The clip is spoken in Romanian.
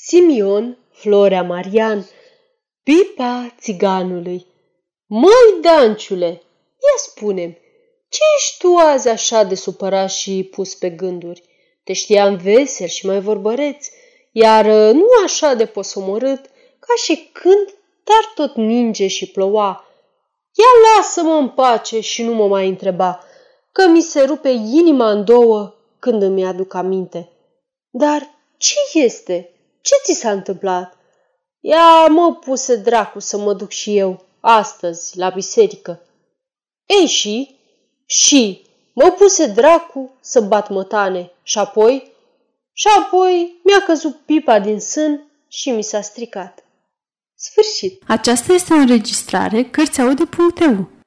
Simion, Florea Marian, pipa țiganului. Măi, Danciule, ia spune ce ești tu azi așa de supărat și pus pe gânduri? Te știam vesel și mai vorbăreț, iar uh, nu așa de posomorât, ca și când dar tot ninge și ploua. Ia lasă-mă în pace și nu mă mai întreba, că mi se rupe inima în două când îmi aduc aminte. Dar ce este? Ce ți s-a întâmplat? Ia mă puse dracu să mă duc și eu, astăzi, la biserică. Ei și? Și mă puse dracu să bat mătane și apoi? Și apoi mi-a căzut pipa din sân și mi s-a stricat. Sfârșit. Aceasta este o înregistrare Cărțiaude.eu.